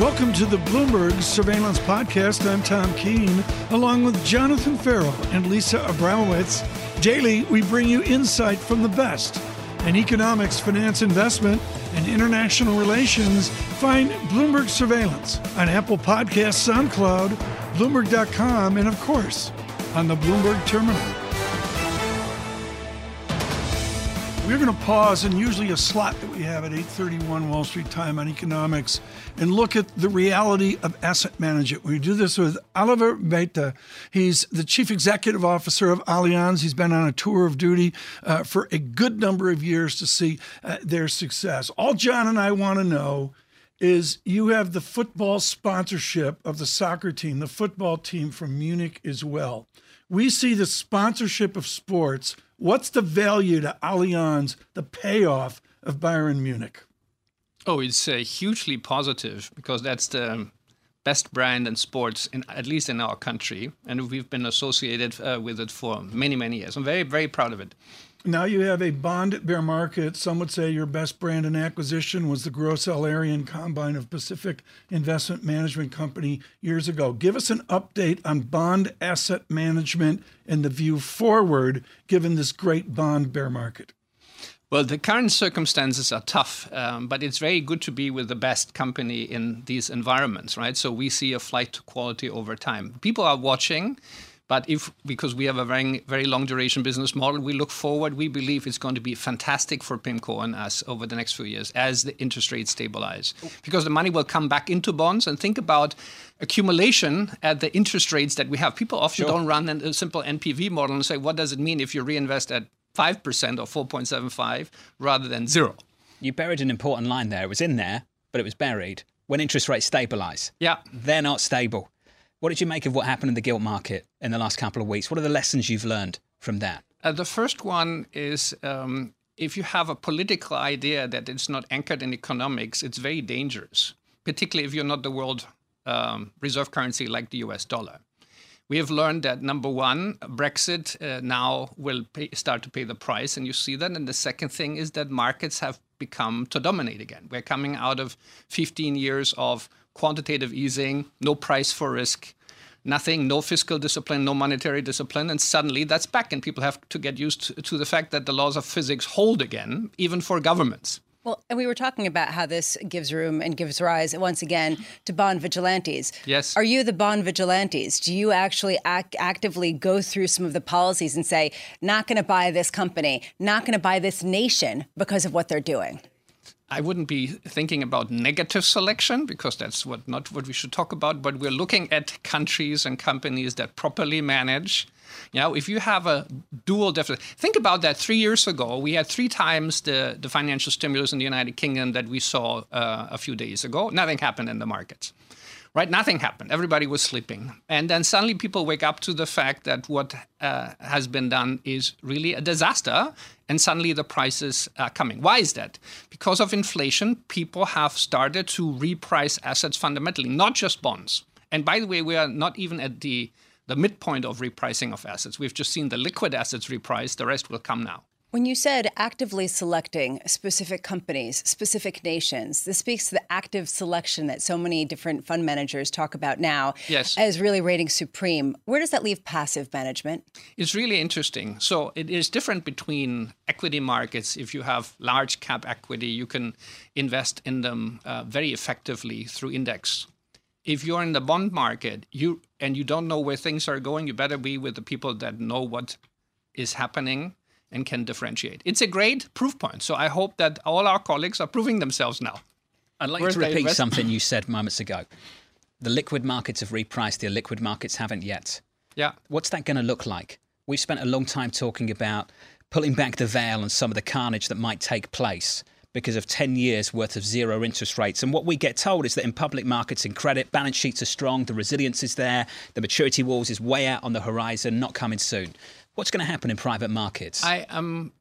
Welcome to the Bloomberg Surveillance Podcast. I'm Tom Keene, along with Jonathan Ferro and Lisa Abramowicz. Daily, we bring you insight from the best in economics, finance, investment, and international relations. Find Bloomberg Surveillance on Apple Podcasts, SoundCloud, Bloomberg.com, and of course, on the Bloomberg Terminal. We're going to pause in usually a slot that we have at 8:31 Wall Street time on economics and look at the reality of asset management. We do this with Oliver Bäte. He's the chief executive officer of Allianz. He's been on a tour of duty uh, for a good number of years to see uh, their success. All John and I want to know is you have the football sponsorship of the soccer team, the football team from Munich as well. We see the sponsorship of sports What's the value to Allianz, the payoff of Bayern Munich? Oh, it's uh, hugely positive because that's the best brand in sports, in, at least in our country, and we've been associated uh, with it for many, many years. I'm very, very proud of it. Now you have a bond bear market. Some would say your best brand and acquisition was the Gross Arion Combine of Pacific Investment Management Company years ago. Give us an update on bond asset management and the view forward given this great bond bear market. Well, the current circumstances are tough, um, but it's very good to be with the best company in these environments, right? So we see a flight to quality over time. People are watching. But if because we have a very very long duration business model, we look forward. We believe it's going to be fantastic for PIMCO and us over the next few years as the interest rates stabilize, because the money will come back into bonds. And think about accumulation at the interest rates that we have. People often sure. don't run a simple NPV model and say, what does it mean if you reinvest at five percent or four point seven five rather than zero? You buried an important line there. It was in there, but it was buried. When interest rates stabilize, yeah, they're not stable. What did you make of what happened in the gilt market in the last couple of weeks? What are the lessons you've learned from that? Uh, the first one is um, if you have a political idea that it's not anchored in economics, it's very dangerous, particularly if you're not the world um, reserve currency like the US dollar. We have learned that number one, Brexit uh, now will pay, start to pay the price, and you see that. And the second thing is that markets have become to dominate again. We're coming out of 15 years of quantitative easing, no price for risk, nothing, no fiscal discipline, no monetary discipline, and suddenly that's back, and people have to get used to, to the fact that the laws of physics hold again, even for governments. Well, and we were talking about how this gives room and gives rise once again to bond vigilantes. Yes. Are you the bond vigilantes? Do you actually act, actively go through some of the policies and say, not going to buy this company, not going to buy this nation because of what they're doing? I wouldn't be thinking about negative selection because that's what not what we should talk about. But we're looking at countries and companies that properly manage. You know, if you have a dual deficit, think about that. Three years ago, we had three times the, the financial stimulus in the United Kingdom that we saw uh, a few days ago. Nothing happened in the markets right? Nothing happened. Everybody was sleeping. And then suddenly people wake up to the fact that what uh, has been done is really a disaster. And suddenly the prices are coming. Why is that? Because of inflation, people have started to reprice assets fundamentally, not just bonds. And by the way, we are not even at the the midpoint of repricing of assets. We've just seen the liquid assets reprice. The rest will come now. When you said actively selecting specific companies, specific nations, this speaks to the active selection that so many different fund managers talk about now yes. as really rating supreme. Where does that leave passive management? It's really interesting. So it is different between equity markets. If you have large cap equity, you can invest in them uh, very effectively through index. If you're in the bond market, you and you don't know where things are going, you better be with the people that know what is happening and can differentiate. It's a great proof point. So I hope that all our colleagues are proving themselves now. I'd like Where's to repeat invest- something you said moments ago. The liquid markets have repriced, the illiquid markets haven't yet. Yeah. What's that going to look like? We've spent a long time talking about pulling back the veil on some of the carnage that might take place because of 10 years worth of zero interest rates. And what we get told is that in public markets and credit, balance sheets are strong, the resilience is there, the maturity walls is way out on the horizon, not coming soon. What's going to happen in private markets? I am.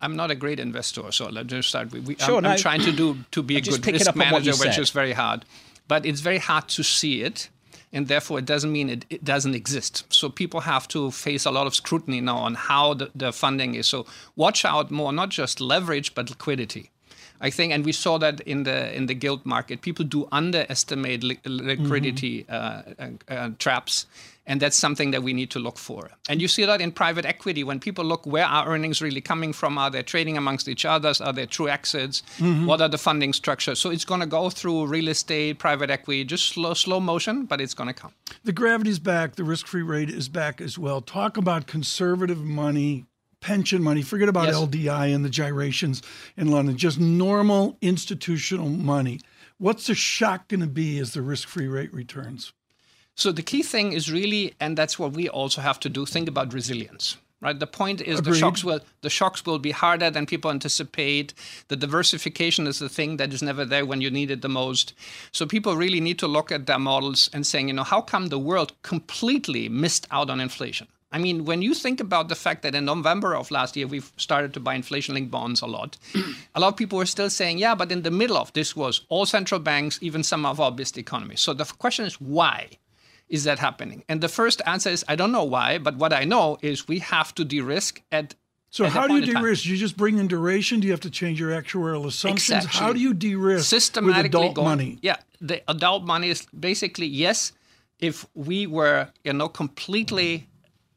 I'm not a great investor, so let's just start. We, we, Sure, I'm, no. I'm trying to do to be a good risk up on what manager, which is very hard. But it's very hard to see it, and therefore it doesn't mean it, it doesn't exist. So people have to face a lot of scrutiny now on how the, the funding is. So watch out more, not just leverage, but liquidity. I think, and we saw that in the in the gilt market, people do underestimate li- liquidity uh, uh, uh, traps, and that's something that we need to look for. And you see that in private equity when people look where are earnings really coming from? Are they trading amongst each others? Are there true exits? What are the funding structures? So it's going to go through real estate, private equity, just slow slow motion, but it's going to come. The gravity's back. The risk-free rate is back as well. Talk about conservative money, pension money. Forget about Yes. LDI and the gyrations in London. Just normal institutional money. What's the shock going to be as the risk-free rate returns? So the key thing is really, and that's what we also have to do. Think about resilience, right? The point is the shocks will the shocks will be harder than people anticipate. The diversification is the thing that is never there when you need it the most. So people really need to look at their models and saying, you know, how come the world completely missed out on inflation? I mean, when you think about the fact that in November of last year we've started to buy inflation-linked bonds a lot, a lot of people were still saying, yeah, but in the middle of this was all central banks, even some of our biggest economies. So the question is why? is that happening? And the first answer is I don't know why, but what I know is we have to de-risk at. So at how do you point in time. de-risk? Do you just bring in duration? Do you have to change your actuarial assumptions? Exactly. How do you de-risk with adult going- money? Yeah, the adult money is basically yes. If we were, you know, completely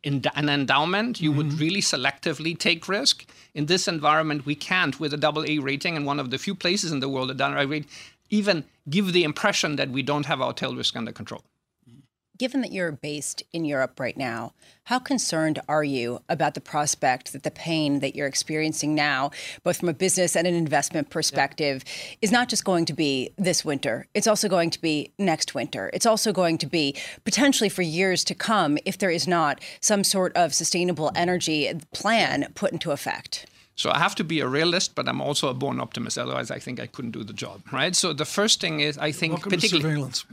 in an endowment, you Mm-hmm. would really selectively take risk. In this environment, we can't with a double A rating and one of the few places in the world that double A rate even give the impression that we don't have our tail risk under control. Given that you're based in Europe right now, how concerned are you about the prospect that the pain that you're experiencing now, both from a business and an investment perspective, is not just going to be this winter, it's also going to be next winter. It's also going to be potentially for years to come if there is not some sort of sustainable energy plan put into effect. So I have to be a realist, but I'm also a born optimist. Otherwise, I think I couldn't do the job, right? So the first thing is, I think, Welcome particularly surveillance.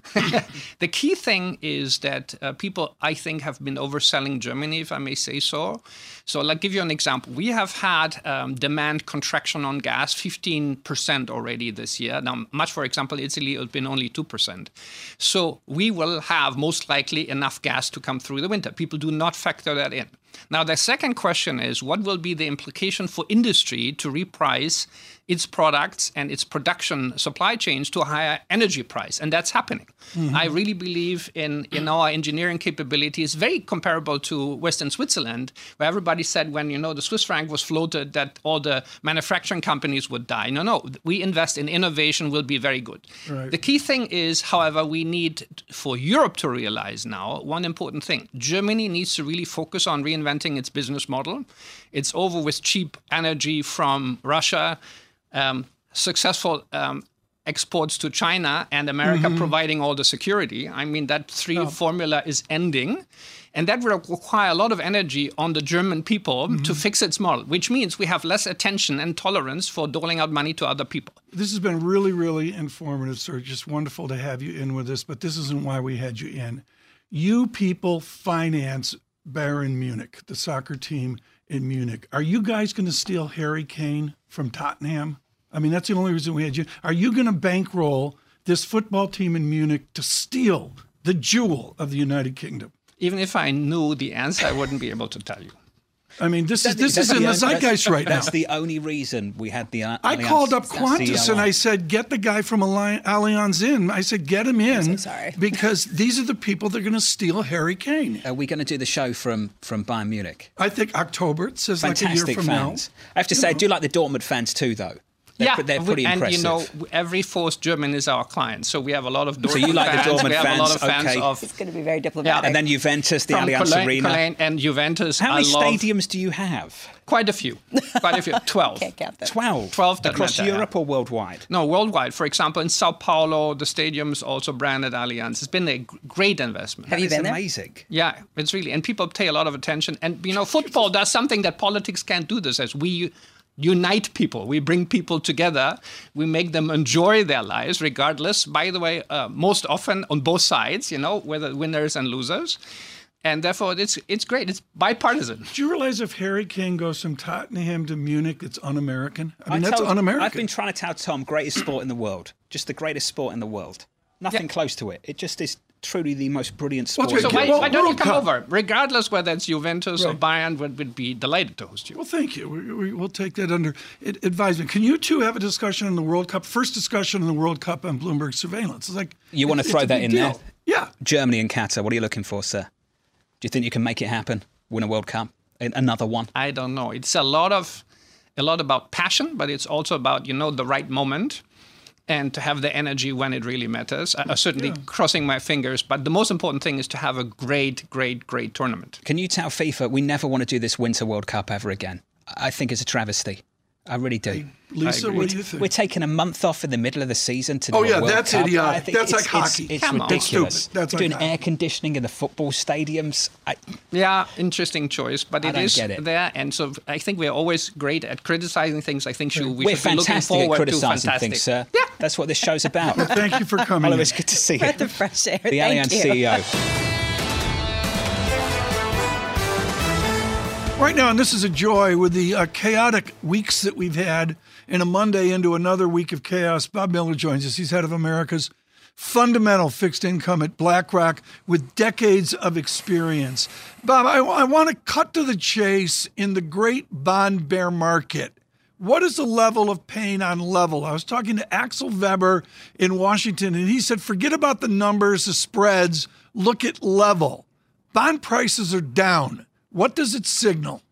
the key thing is that uh, people, I think, have been overselling Germany, if I may say so. So, I'll give you an example. We have had um, demand contraction on gas, 15% already this year. Now, much for example, Italy has been only 2%. So, we will have most likely enough gas to come through the winter. People do not factor that in. Now, the second question is what will be the implication for industry to reprice its products and its production supply chains to a higher energy price? And that's happening. I really believe in, in our engineering capabilities, very comparable to Western Switzerland, where everybody said when, you know, the Swiss franc was floated that all the manufacturing companies would die. No, no, we invest in innovation, will be very good. Right. The key thing is, however, we need for Europe to realize now one important thing. Germany needs to really focus on reinventing its business model. It's over with cheap energy from Russia, um, successful um, exports to China, and America mm-hmm. providing all the security. I mean, that three oh. formula is ending. And that will require a lot of energy on the German people to mm-hmm. fix its model, which means we have less attention and tolerance for doling out money to other people. This has been really, really informative, sir. Just wonderful to have you in with us, but this isn't why we had you in. You people finance Bayern Munich, the soccer team in Munich. Are you guys going to steal Harry Kane from Tottenham? I mean, that's the only reason we had you. Are you going to bankroll this football team in Munich to steal the jewel of the United Kingdom? Even if I knew the answer, I wouldn't be able to tell you. I mean, this is That's- this is in the only- that's- zeitgeist right now. That's the only reason we had the. uh, I Allianz called up CEO Qantas and. I said, "Get the guy from Alli- Allianz in." I said, "Get him in," so sorry. because these are the people that are going to steal Harry Kane. Are we going to do the show from from Bayern Munich? I think October. It says like a year Fantastic from fans. I have to say, I do like the Dortmund fans too, though. They're, yeah, they're pretty and impressive. you know, every fourth German is our client, so we have a lot of Dortmund So you like the fans. Dortmund we have a lot of fans, fans okay. of It's going to be very diplomatic. and then Juventus, the from Allianz Cologne, Arena. Cologne and Juventus. How many I love stadiums do you have? Quite a few, quite a few, twelve. Can't count them. 12. 12 that Across matter, yeah. Europe or worldwide? No, worldwide. For example, in Sao Paulo, the stadium's also branded Allianz. It's been a great investment. Have you It's been there? amazing. Yeah, it's really, and people pay a lot of attention. And you know, football does something that politics can't do. This as we unite people, we bring people together, we make them enjoy their lives, regardless. By the way, uh, most often on both sides, you know, whether winners and losers, and therefore it's it's great. It's bipartisan. Do you realize if Harry Kane goes from Tottenham to Munich, it's un-American? I mean, I that's told- un-American. I've been trying to tell Tom, greatest sport in the world. Just the greatest sport in the world. Nothing Yeah. close to it. It just is truly the most brilliant What's sport. your- So why, well, why don't you come Cup. over? Regardless whether it's Juventus or Right. Bayern, would, would be delighted to host you. Well, thank you. We, we, we'll take that under advisement. Can you two have a discussion on the World Cup? First discussion on the World Cup on Bloomberg surveillance. It's like You wanna throw that big in there? Yeah. Germany and Qatar, what are you looking for, sir? Do you think you can make it happen? Win a World Cup? Another one? I don't know. It's a lot of a lot about passion, but it's also about you know the right moment and to have the energy when it really matters. I, I'm mm. certainly crossing my fingers, but the most important thing is to have a great, great, great tournament. Can you tell FIFA we never want to do this Winter World Cup ever again? I think it's a travesty. I really do. Lisa, what do you think? We're taking a month off in the middle of the season to do Oh, yeah, World that's Cup. idiotic. That's it's, like it's- hockey. It's, Come on. That's ridiculous. stupid. That's like doing hockey. air conditioning in the football stadiums. I, Yeah, interesting choice, but I it don't is get it. there, and so I think we're always great at criticizing things. I think should, we we're should be looking fantastic at forward to criticising things, sir. Yeah. That's what this show's about. Thank you for coming. Oliver, it's good to see you. Breath of fresh air. The Thank Allianz you. CEO. Right now, and this is a joy with the uh, chaotic weeks that we've had, and a Monday into another week of chaos. Bob Miller joins us. He's head of America's fundamental fixed income at BlackRock with decades of experience. Bob, I, I want to cut to the chase in the great bond bear market. What is the level of pain on level? I was talking to Axel Weber in Washington, and he said, forget about the numbers, the spreads, look at level. Bond prices are down. What does it signal?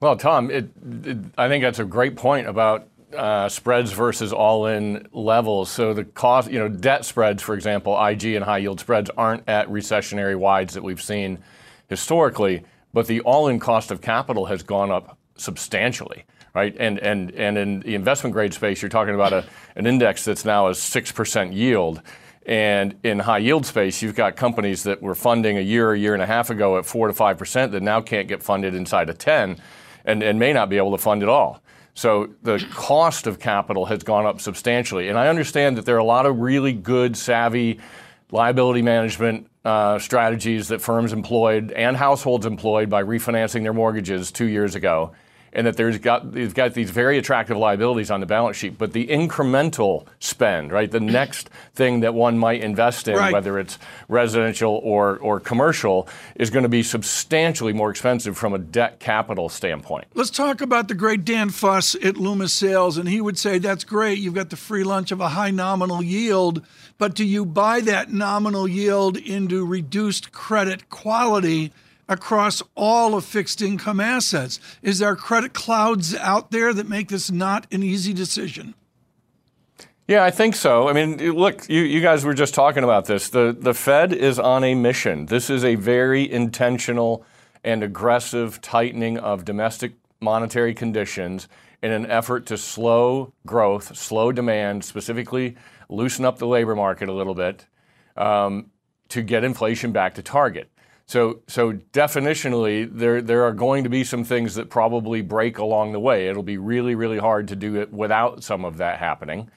Well, Tom, it, it, I think that's a great point about uh, spreads versus all-in levels. So the cost, you know, debt spreads, for example, IG and high-yield spreads aren't at recessionary wides that we've seen historically, but the all-in cost of capital has gone up substantially, right? And and and in the investment grade space, you're talking about a, an index that's now a six percent yield. And in high yield space, you've got companies that were funding a year, a year and a half ago at four to five percent that now can't get funded inside of ten, and, and may not be able to fund at all. So the cost of capital has gone up substantially. And I understand that there are a lot of really good, savvy liability management uh, strategies that firms employed and households employed by refinancing their mortgages two years ago, and that there's got they've got these very attractive liabilities on the balance sheet. But the incremental spend, right, the next thing that one might invest in, Right. whether it's residential or or commercial, is going to be substantially more expensive from a debt capital standpoint. Let's talk about the great Dan Fuss at Loomis Sayles, and he would say that's great. You've got the free lunch of a high nominal yield, but do you buy that nominal yield into reduced credit quality across all of fixed income assets? Is there credit clouds out there that make this not an easy decision? Yeah, I think so. I mean, look, you, you guys were just talking about this. The, the Fed is on a mission. This is a very intentional and aggressive tightening of domestic monetary conditions in an effort to slow growth, slow demand, specifically loosen up the labor market a little bit um, to get inflation back to target. So, so definitionally, there, there are going to be some things that probably break along the way. It'll be really, really hard to do it without some of that happening.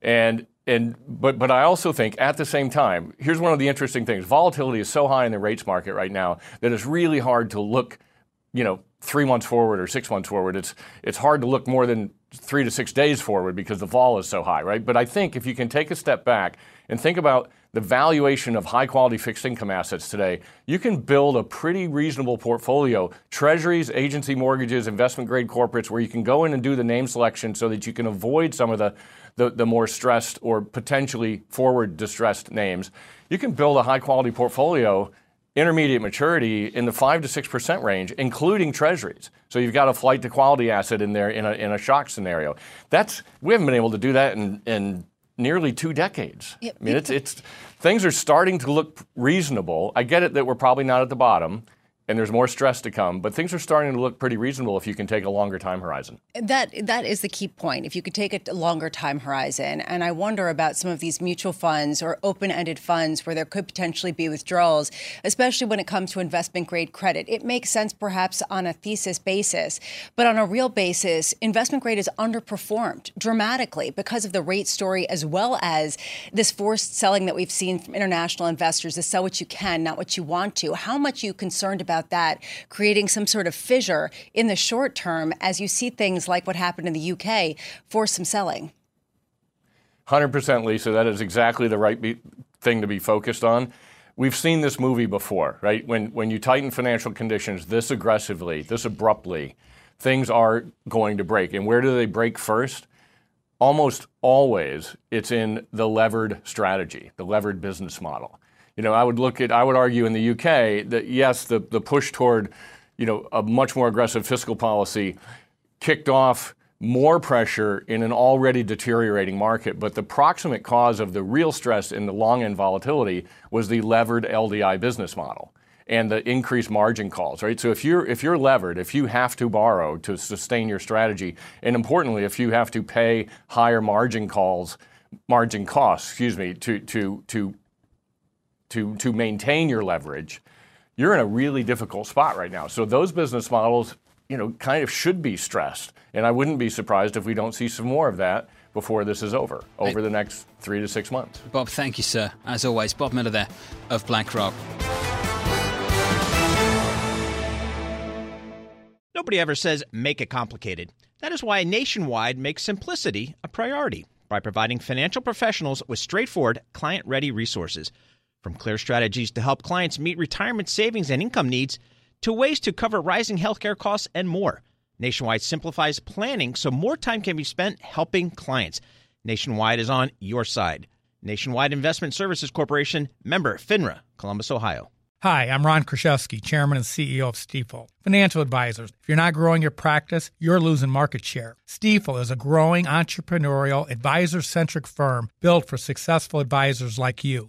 And and but but I also think at the same time, here's one of the interesting things. Volatility is so high in the rates market right now that it's really hard to look, you know, three months forward or six months forward. It's it's hard to look more than three to six days forward because the vol is so high, right? But I think if you can take a step back and think about the valuation of high quality fixed income assets today, you can build a pretty reasonable portfolio. Treasuries, agency mortgages, investment grade corporates, where you can go in and do the name selection so that you can avoid some of the, the, the more stressed or potentially forward distressed names. You can build a high quality portfolio intermediate maturity in the 5 to 6% range, including treasuries. So you've got a flight to quality asset in there in a, in a shock scenario. That's, we haven't been able to do that in, in nearly two decades. I mean, it's, it's, things are starting to look reasonable. I get it that we're probably not at the bottom and there's more stress to come, but things are starting to look pretty reasonable if you can take a longer time horizon. That that is the key point. If you could take a longer time horizon, and I wonder about some of these mutual funds or open-ended funds where there could potentially be withdrawals, especially when it comes to investment grade credit. It makes sense perhaps on a thesis basis, but on a real basis, investment grade is underperformed dramatically because of the rate story as well as this forced selling that we've seen from international investors to sell what you can, not what you want to. How much you concerned about about that creating some sort of fissure in the short term as you see things like what happened in the UK force some selling? 100% Lisa, that is exactly the right be- thing to be focused on. We've seen this movie before, right? When, when you tighten financial conditions this aggressively, this abruptly, things are going to break. And where do they break first? Almost always, it's in the levered strategy, the levered business model. You know, I would look at, I would argue in the UK that yes, the, the push toward, you know, a much more aggressive fiscal policy kicked off more pressure in an already deteriorating market. But the proximate cause of the real stress in the long end volatility was the levered LDI business model and the increased margin calls, right? So if you're if you're levered, if you have to borrow to sustain your strategy, and importantly, if you have to pay higher margin calls, margin costs, excuse me, to to to to, to maintain your leverage, you're in a really difficult spot right now. So those business models, you know, kind of should be stressed. And I wouldn't be surprised if we don't see some more of that before this is over, over the next three to six months. Bob, thank you, sir. As always, Bob Miller there of BlackRock. Nobody ever says make it complicated. That is why Nationwide makes simplicity a priority by providing financial professionals with straightforward, client ready resources. From clear strategies to help clients meet retirement savings and income needs to ways to cover rising healthcare costs and more. Nationwide simplifies planning so more time can be spent helping clients. Nationwide is on your side. Nationwide Investment Services Corporation, member FINRA, Columbus, Ohio. Hi, I'm Ron Kruszewski, Chairman and CEO of Stifel. Financial advisors, if you're not growing your practice, you're losing market share. Stifel is a growing entrepreneurial, advisor centric firm built for successful advisors like you.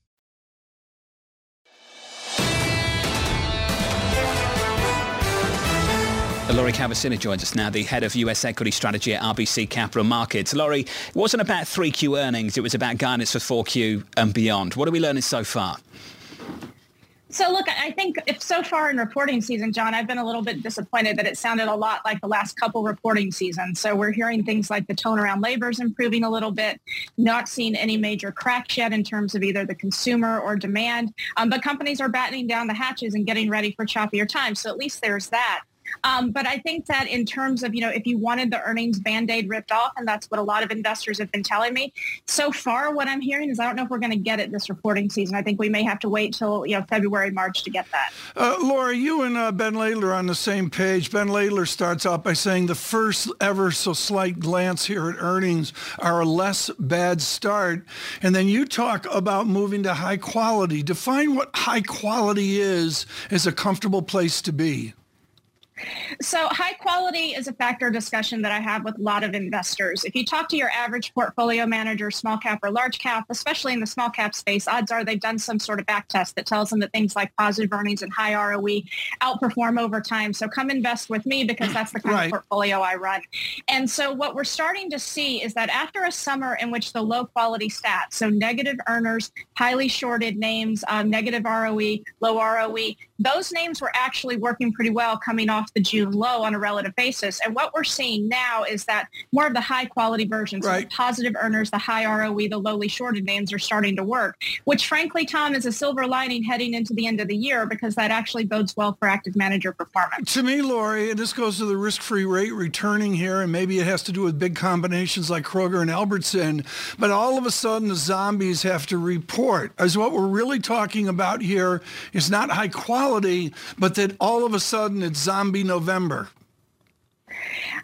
Lori Calvasina joins us now, the head of US equity strategy at RBC Capital Markets. Lori, it wasn't about 3Q earnings, it was about guidance for 4Q and beyond. What are we learning so far? So look, I think if so far in reporting season, John, I've been a little bit disappointed that it sounded a lot like the last couple reporting seasons. So we're hearing things like the tone around labor is improving a little bit, not seeing any major cracks yet in terms of either the consumer or demand. Um, but companies are battening down the hatches and getting ready for choppier times. So at least there's that. Um, but I think that in terms of, you know, if you wanted the earnings band-aid ripped off, and that's what a lot of investors have been telling me, so far what I'm hearing is I don't know if we're going to get it this reporting season. I think we may have to wait till, you know, February, March to get that. Uh, Laura, you and uh, Ben Laidler are on the same page. Ben Laidler starts out by saying the first ever so slight glance here at earnings are a less bad start. And then you talk about moving to high quality. Define what high quality is as a comfortable place to be. So high quality is a factor discussion that I have with a lot of investors. If you talk to your average portfolio manager, small cap or large cap, especially in the small cap space, odds are they've done some sort of back test that tells them that things like positive earnings and high ROE outperform over time. So come invest with me because that's the kind right. of portfolio I run. And so what we're starting to see is that after a summer in which the low quality stats, so negative earners, highly shorted names, um, negative ROE, low ROE, those names were actually working pretty well coming off the June low on a relative basis. And what we're seeing now is that more of the high quality versions, right. the positive earners, the high ROE, the lowly shorted names are starting to work, which frankly, Tom, is a silver lining heading into the end of the year because that actually bodes well for active manager performance. To me, Lori, and this goes to the risk-free rate returning here, and maybe it has to do with big combinations like Kroger and Albertson, but all of a sudden the zombies have to report. As what we're really talking about here is not high quality, but that all of a sudden it's zombie November.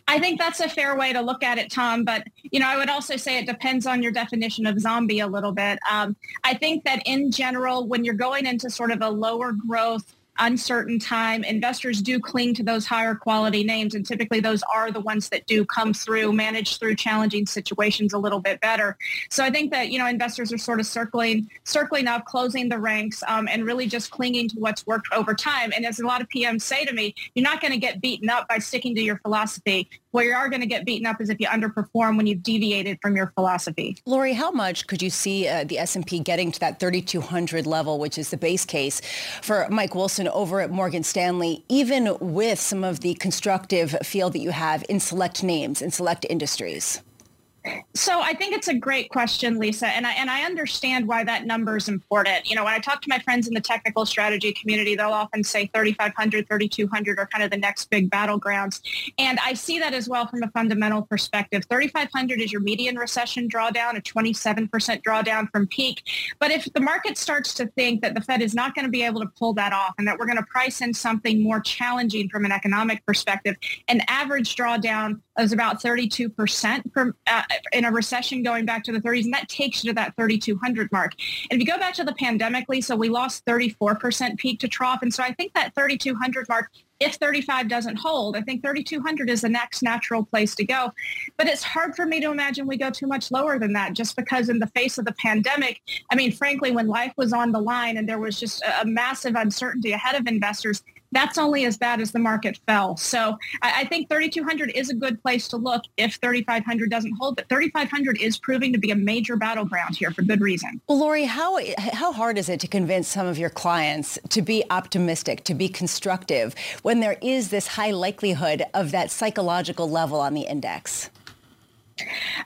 I think that's a fair way to look at it, Tom. But you know, I would also say it depends on your definition of zombie a little bit. Um, I think that in general, when you're going into sort of a lower growth uncertain time, investors do cling to those higher quality names. And typically those are the ones that do come through, manage through challenging situations a little bit better. So I think that, you know, investors are sort of circling, circling up, closing the ranks, um, and really just clinging to what's worked over time. And as a lot of PMs say to me, you're not going to get beaten up by sticking to your philosophy. Where you are going to get beaten up is if you underperform when you've deviated from your philosophy. Lori, how much could you see uh, the S&P getting to that 3,200 level, which is the base case for Mike Wilson over at Morgan Stanley, even with some of the constructive feel that you have in select names in select industries? So I think it's a great question, Lisa, and I and I understand why that number is important. You know, when I talk to my friends in the technical strategy community, they'll often say 3,500, 3,200 are kind of the next big battlegrounds, and I see that as well from a fundamental perspective. 3,500 is your median recession drawdown, a 27% drawdown from peak. But if the market starts to think that the Fed is not going to be able to pull that off, and that we're going to price in something more challenging from an economic perspective, an average drawdown is about 32% from, uh, in a recession going back to the 30s, and that takes you to that 3,200 mark. And if you go back to the pandemic, Lisa, we lost 34% peak to trough. And so I think that 3,200 mark if 35 doesn't hold, I think 3,200 is the next natural place to go. But it's hard for me to imagine we go too much lower than that just because in the face of the pandemic, I mean, frankly, when life was on the line and there was just a massive uncertainty ahead of investors, that's only as bad as the market fell. So I, I think 3,200 is a good place to look if 3,500 doesn't hold. But 3,500 is proving to be a major battleground here for good reason. Well, Lori, how how hard is it to convince some of your clients to be optimistic, to be constructive, when there is this high likelihood of that psychological level on the index?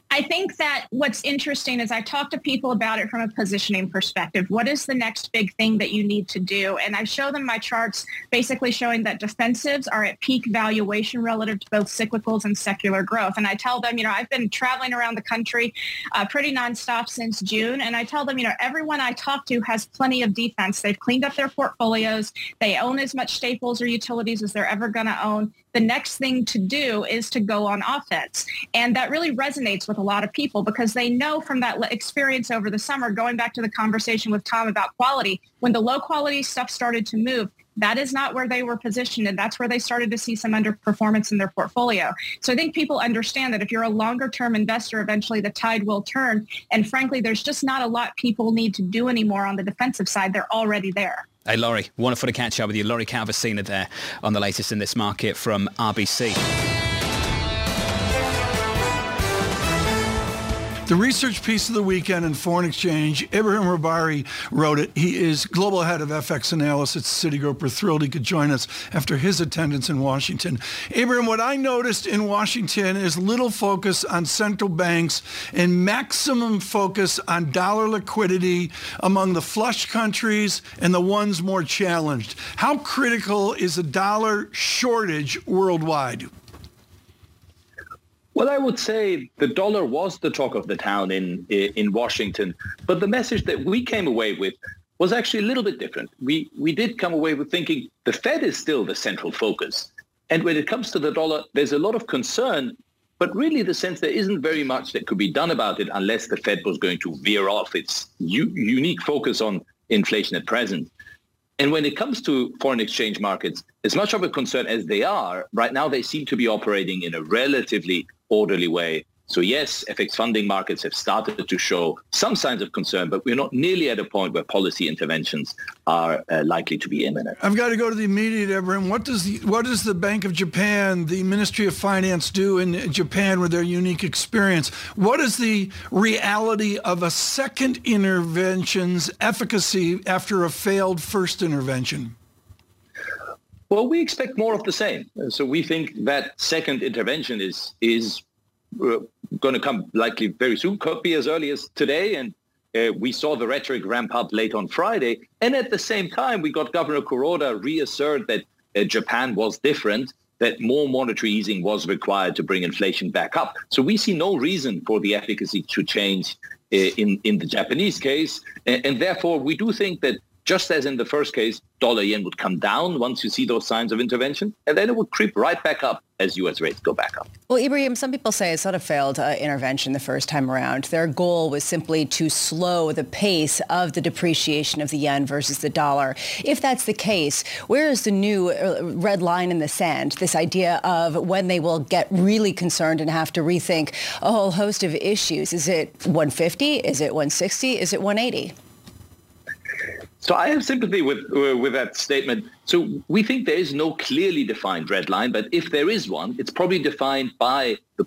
I think that what's interesting is I talk to people about it from a positioning perspective. What is the next big thing that you need to do? And I show them my charts basically showing that defensives are at peak valuation relative to both cyclicals and secular growth. And I tell them, you know, I've been traveling around the country uh, pretty nonstop since June. And I tell them, you know, everyone I talk to has plenty of defense. They've cleaned up their portfolios. They own as much staples or utilities as they're ever going to own. The next thing to do is to go on offense. And that really resonates with a lot of people because they know from that experience over the summer, going back to the conversation with Tom about quality, when the low quality stuff started to move, that is not where they were positioned and that's where they started to see some underperformance in their portfolio. So I think people understand that if you're a longer term investor, eventually the tide will turn. And frankly, there's just not a lot people need to do anymore on the defensive side. They're already there. Hey, Lori, wonderful to catch up with you. Lori Calvasina there on the latest in this market from RBC. The research piece of the weekend in foreign exchange, Ebrahim Rahbari wrote it. He is global head of FX analysis at Citigroup. We're thrilled he could join us after his attendance in Washington. Ebrahim, what I noticed in Washington is little focus on central banks and maximum focus on dollar liquidity among the flush countries and the ones more challenged. How critical is a dollar shortage worldwide? Well, I would say the dollar was the talk of the town in in Washington, but the message that we came away with was actually a little bit different. We we did come away with thinking the Fed is still the central focus, and when it comes to the dollar, there's a lot of concern, but really the sense there isn't very much that could be done about it unless the Fed was going to veer off its u- unique focus on inflation at present. And when it comes to foreign exchange markets, as much of a concern as they are, right now they seem to be operating in a relatively orderly way. So yes, FX funding markets have started to show some signs of concern, but we're not nearly at a point where policy interventions are uh, likely to be imminent. I've got to go to the immediate, Ebrahim. What does the what does the Bank of Japan, the Ministry of Finance, do in Japan with their unique experience? What is the reality of a second intervention's efficacy after a failed first intervention? Well, we expect more of the same. So we think that second intervention is is uh, going to come likely very soon, could be as early as today. And uh, we saw the rhetoric ramp up late on Friday. And at the same time, we got Governor Kuroda reassert that uh, Japan was different, that more monetary easing was required to bring inflation back up. So we see no reason for the efficacy to change uh, in, in the Japanese case. And, and therefore, we do think that just as in the first case, dollar yen would come down once you see those signs of intervention, and then it would creep right back up as U.S. rates go back up. Well, Ebrahim, some people say it's not a failed uh, intervention the first time around. Their goal was simply to slow the pace of the depreciation of the yen versus the dollar. If that's the case, where is the new uh, red line in the sand? This idea of when they will get really concerned and have to rethink a whole host of issues. Is it 150? Is it 160? Is it 180? So I have sympathy with uh, with that statement. So we think there is no clearly defined red line, but if there is one, it's probably defined by the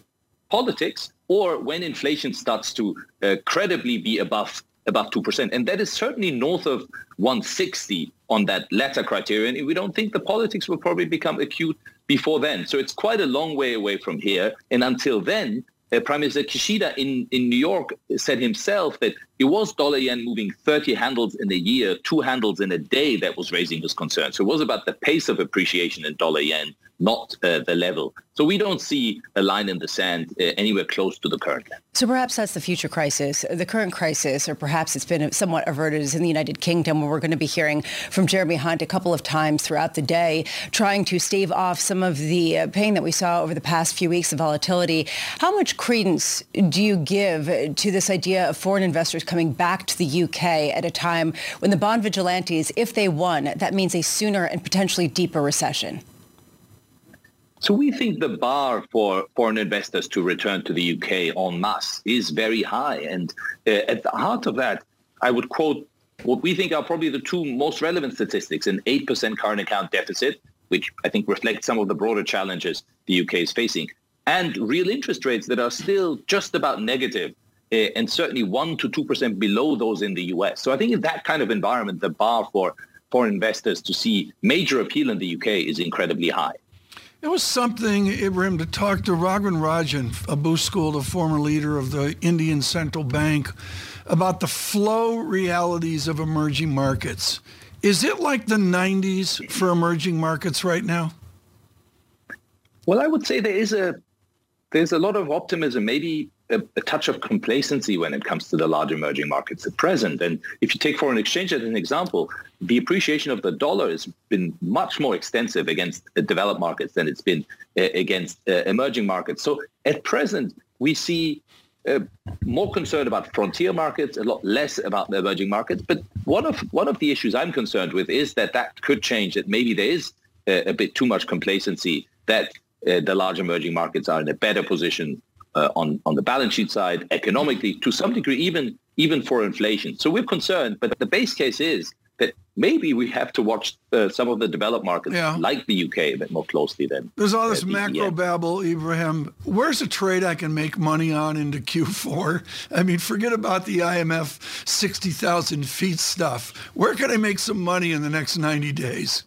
politics or when inflation starts to uh, credibly be above above 2%. And that is certainly north of 160 on that latter criterion. We don't think the politics will probably become acute before then. So it's quite a long way away from here. And until then, uh, Prime Minister Kishida in, in New York said himself that it was dollar yen moving 30 handles in a year, two handles in a day that was raising his concern. So it was about the pace of appreciation in dollar yen, not uh, the level. So we don't see a line in the sand uh, anywhere close to the current level. So perhaps that's the future crisis. The current crisis, or perhaps it's been somewhat averted, is in the United Kingdom, where we're going to be hearing from Jeremy Hunt a couple of times throughout the day, trying to stave off some of the uh, pain that we saw over the past few weeks of volatility. How much credence do you give to this idea of foreign investors coming back to the UK at a time when the bond vigilantes, if they won, that means a sooner and potentially deeper recession? So we think the bar for foreign investors to return to the UK en masse is very high. And uh, at the heart of that, I would quote what we think are probably the two most relevant statistics, an 8% current account deficit, which I think reflects some of the broader challenges the UK is facing, and real interest rates that are still just about negative, Eh, and certainly 1% to 2% below those in the US. So I think in that kind of environment, the bar for foreign investors to see major appeal in the UK is incredibly high. It was something, Ebrahim, to talk to Raghuram Rajan, Abu School, the former leader of the Indian Central Bank, about the flow realities of emerging markets. Is it like the 90s for emerging markets right now? Well, I would say there is a there's a lot of optimism, maybe a, a, touch of complacency when it comes to the large emerging markets at present. And if you take foreign exchange as an example, the appreciation of the dollar has been much more extensive against developed markets than it's been uh, against uh, emerging markets. So at present, we see uh, more concern about frontier markets, a lot less about the emerging markets. But one of one of the issues I'm concerned with is that that could change. That maybe there is a, bit too much complacency. That uh, the large emerging markets are in a better position uh, on on the balance sheet side, economically, to some degree, even even for inflation. So we're concerned. But the base case is that maybe we have to watch uh, some of the developed markets yeah. like the UK a bit more closely than. There's all this uh, macro babble, Ebrahim. Where's a trade I can make money on into Q4? I mean, forget about the IMF 60,000 feet stuff. Where can I make some money in the next 90 days?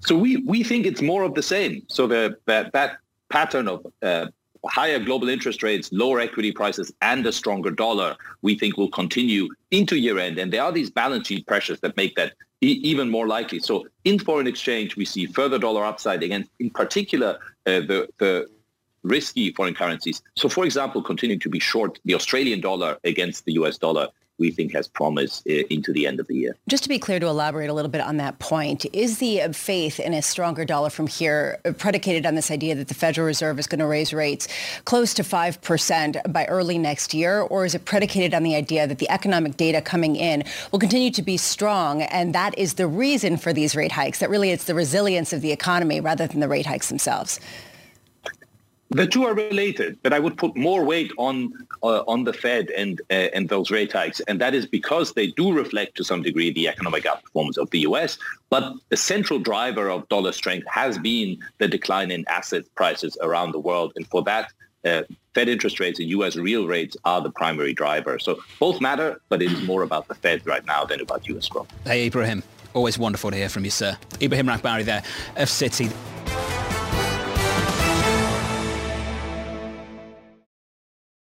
So we, we think it's more of the same. So the, that, that pattern of uh, higher global interest rates, lower equity prices, and a stronger dollar, we think will continue into year end. And there are these balance sheet pressures that make that e- even more likely. So in foreign exchange, we see further dollar upside against, in particular, uh, the, the risky foreign currencies. So, for example, continuing to be short the Australian dollar against the US dollar we think has promise uh, into the end of the year. Just to be clear, to elaborate a little bit on that point, is the faith in a stronger dollar from here predicated on this idea that the Federal Reserve is going to raise rates close to 5% by early next year, or is it predicated on the idea that the economic data coming in will continue to be strong and that is the reason for these rate hikes, that really it's the resilience of the economy rather than the rate hikes themselves? The two are related, but I would put more weight on uh, on the Fed and uh, and those rate hikes, and that is because they do reflect to some degree the economic outperformance of the U.S. But the central driver of dollar strength has been the decline in asset prices around the world, and for that, uh, Fed interest rates and U.S. real rates are the primary driver. So both matter, but it is more about the Fed right now than about U.S. growth. Hey, Ebrahim. Always wonderful to hear from you, sir. Ebrahim Rahbari there of Citi.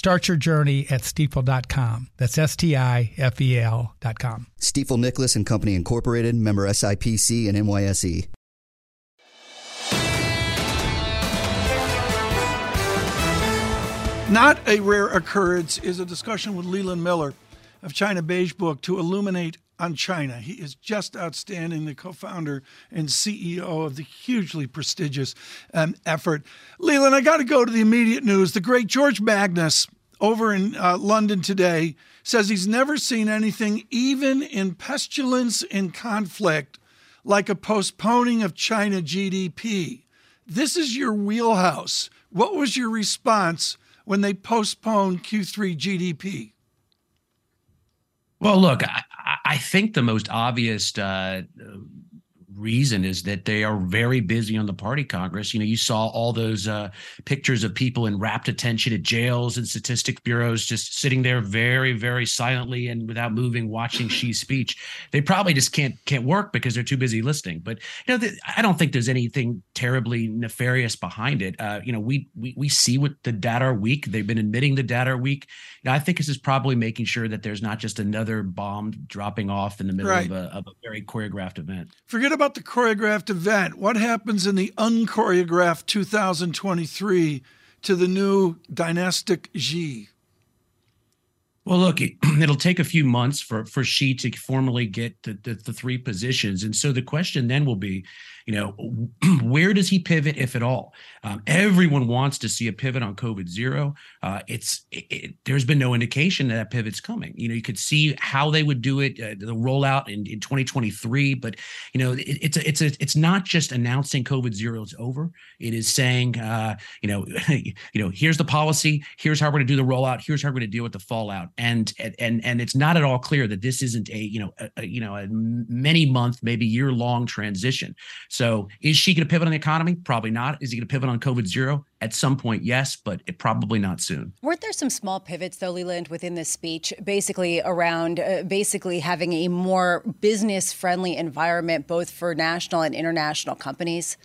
Start your journey at stifel.com. That's S T I F E L.com. Stifel Nicolaus and Company Incorporated, member SIPC and NYSE. Not a rare occurrence is a discussion with Leland Miller of China Beige Book to illuminate on China. He is just outstanding, the co founder and CEO of the hugely prestigious um, effort. Leland, I got to go to the immediate news. The great George Magnus over in uh, London today says he's never seen anything, even in pestilence and conflict, like a postponing of China GDP. This is your wheelhouse. What was your response when they postponed Q3 GDP? Well, look, I, I think the most obvious uh, reason is that they are very busy on the party congress. You know, you saw all those uh, pictures of people in rapt attention at jails and statistic bureaus just sitting there very, very silently and without moving, watching Xi's speech. They probably just can't can't work because they're too busy listening. But you know, I don't think there's anything terribly nefarious behind it. Uh, you know, we, we we see what the data are weak. They've been admitting the data are weak. You know, I think this is probably making sure that there's not just another bomb dropping off in the middle right. of, a, of a very choreographed event. Forget about the choreographed event. What happens in the unchoreographed 2023 to the new dynastic Xi? Well, look, it, will take a few months for for Xi to formally get the, the, the three positions, and so the question then will be, you know, where does he pivot, if at all? Um, everyone wants to see a pivot on COVID zero. Uh, it's it, it, there's been no indication that, that pivot's coming. You know, you could see how they would do it, uh, the rollout in, in 2023, but you know, it, it's a, it's a, it's not just announcing COVID zero is over. It is saying, uh, you know, you know, here's the policy, here's how we're going to do the rollout, here's how we're going to deal with the fallout, and and and it's not at all clear that this isn't a you know a, a you know a many month, maybe year long transition. So is Xi going to pivot on the economy? Probably not. Is he going to pivot on COVID zero? At some point, yes, but it, probably not soon. Weren't there some small pivots, though, Leland, within this speech, basically around uh, basically having a more business friendly environment, both for national and international companies?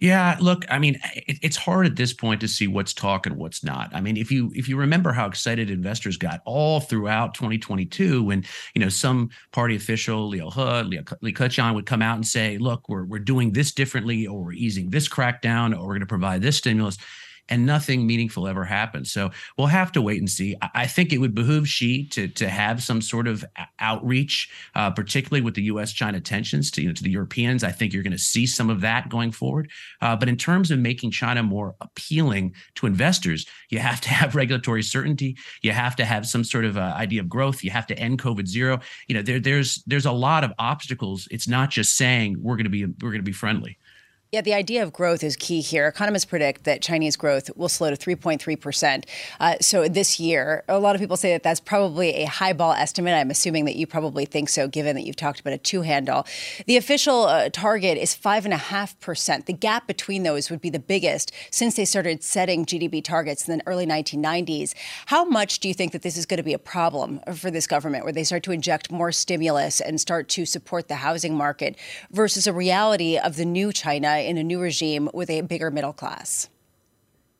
Yeah, look, I mean, it, it's hard at this point to see what's talk and what's not. I mean, if you if you remember how excited investors got all throughout 2022, when you know some party official, Liu He, Li Keqiang, would come out and say, "Look, we're we're doing this differently, or we're easing this crackdown, or we're going to provide this stimulus." And nothing meaningful ever happens. So we'll have to wait and see. I think it would behoove Xi to to have some sort of outreach, uh, particularly with the U.S. China tensions to you know, to the Europeans. I think you're going to see some of that going forward. Uh, but in terms of making China more appealing to investors, you have to have regulatory certainty. You have to have some sort of uh, idea of growth. You have to end COVID zero. You know, there, there's there's a lot of obstacles. It's not just saying we're going to be we're going to be friendly. Yeah, the idea of growth is key here. Economists predict that Chinese growth will slow to 3.3%. Uh, so this year, a lot of people say that that's probably a highball estimate. I'm assuming that you probably think so, given that you've talked about a two handle. The official uh, target is 5.5%. The gap between those would be the biggest since they started setting GDP targets in the early 1990s. How much do you think that this is going to be a problem for this government, where they start to inject more stimulus and start to support the housing market versus a reality of the new China? In a new regime with a bigger middle class?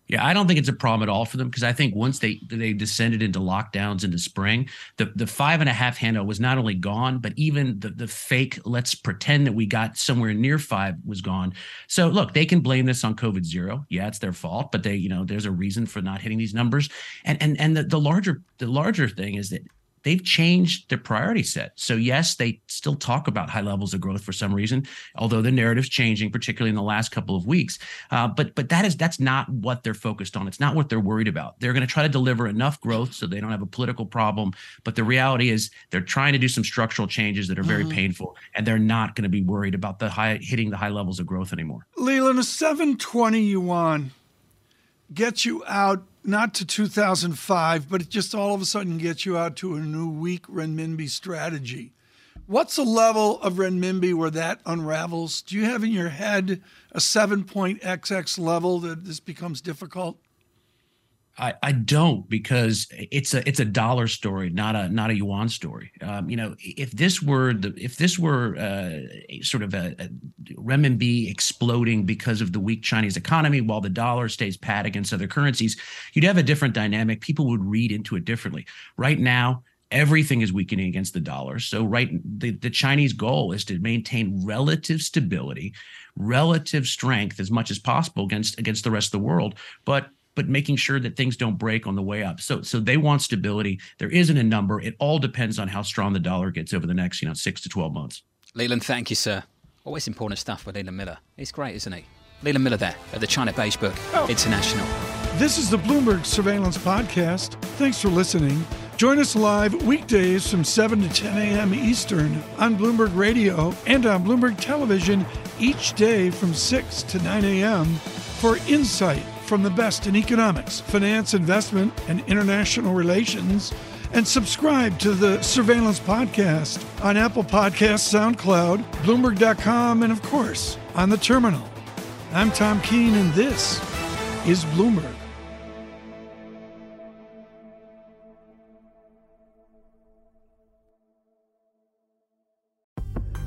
Yeah, I don't think it's a problem at all for them because I think once they they descended into lockdowns into spring, the the five and a half handle was not only gone, but even the the fake let's pretend that we got somewhere near five was gone. So look, they can blame this on COVID zero. Yeah, it's their fault, but they you know there's a reason for not hitting these numbers. And and and the, the larger the larger thing is that they've changed their priority set. So yes, they still talk about high levels of growth for some reason, although the narrative's changing, particularly in the last couple of weeks. Uh, but but that is that's not what they're focused on. It's not what they're worried about. They're going to try to deliver enough growth so they don't have a political problem. But the reality is they're trying to do some structural changes that are very mm. painful, and they're not going to be worried about the high hitting the high levels of growth anymore. Leland, a 720 yuan gets you out not to 2005, but it just all of a sudden gets you out to a new weak renminbi strategy. What's the level of renminbi where that unravels? Do you have in your head a seven point XX level that this becomes difficult? I, I don't because it's a it's a dollar story, not a not a yuan story. Um, you know, if this were the if this were uh, sort of a, a renminbi exploding because of the weak Chinese economy, while the dollar stays pat against other currencies, you'd have a different dynamic. People would read into it differently. Right now, everything is weakening against the dollar. So, right, the, the Chinese goal is to maintain relative stability, relative strength as much as possible against against the rest of the world. But but making sure that things don't break on the way up. So so they want stability. There isn't a number. It all depends on how strong the dollar gets over the next, you know, six to twelve months. Leland, thank you, sir. Always important stuff with Leland Miller. He's great, isn't he? Leland Miller there at the China Beige Book oh. International. This is the Bloomberg Surveillance Podcast. Thanks for listening. Join us live weekdays from 7 to 10 a.m. Eastern on Bloomberg Radio and on Bloomberg Television each day from 6 to 9 a.m. for insight from the best in economics, finance, investment, and international relations. And subscribe to the Surveillance Podcast on Apple Podcasts, SoundCloud, Bloomberg.com, and of course, on the terminal. I'm Tom Keene, and this is Bloomberg.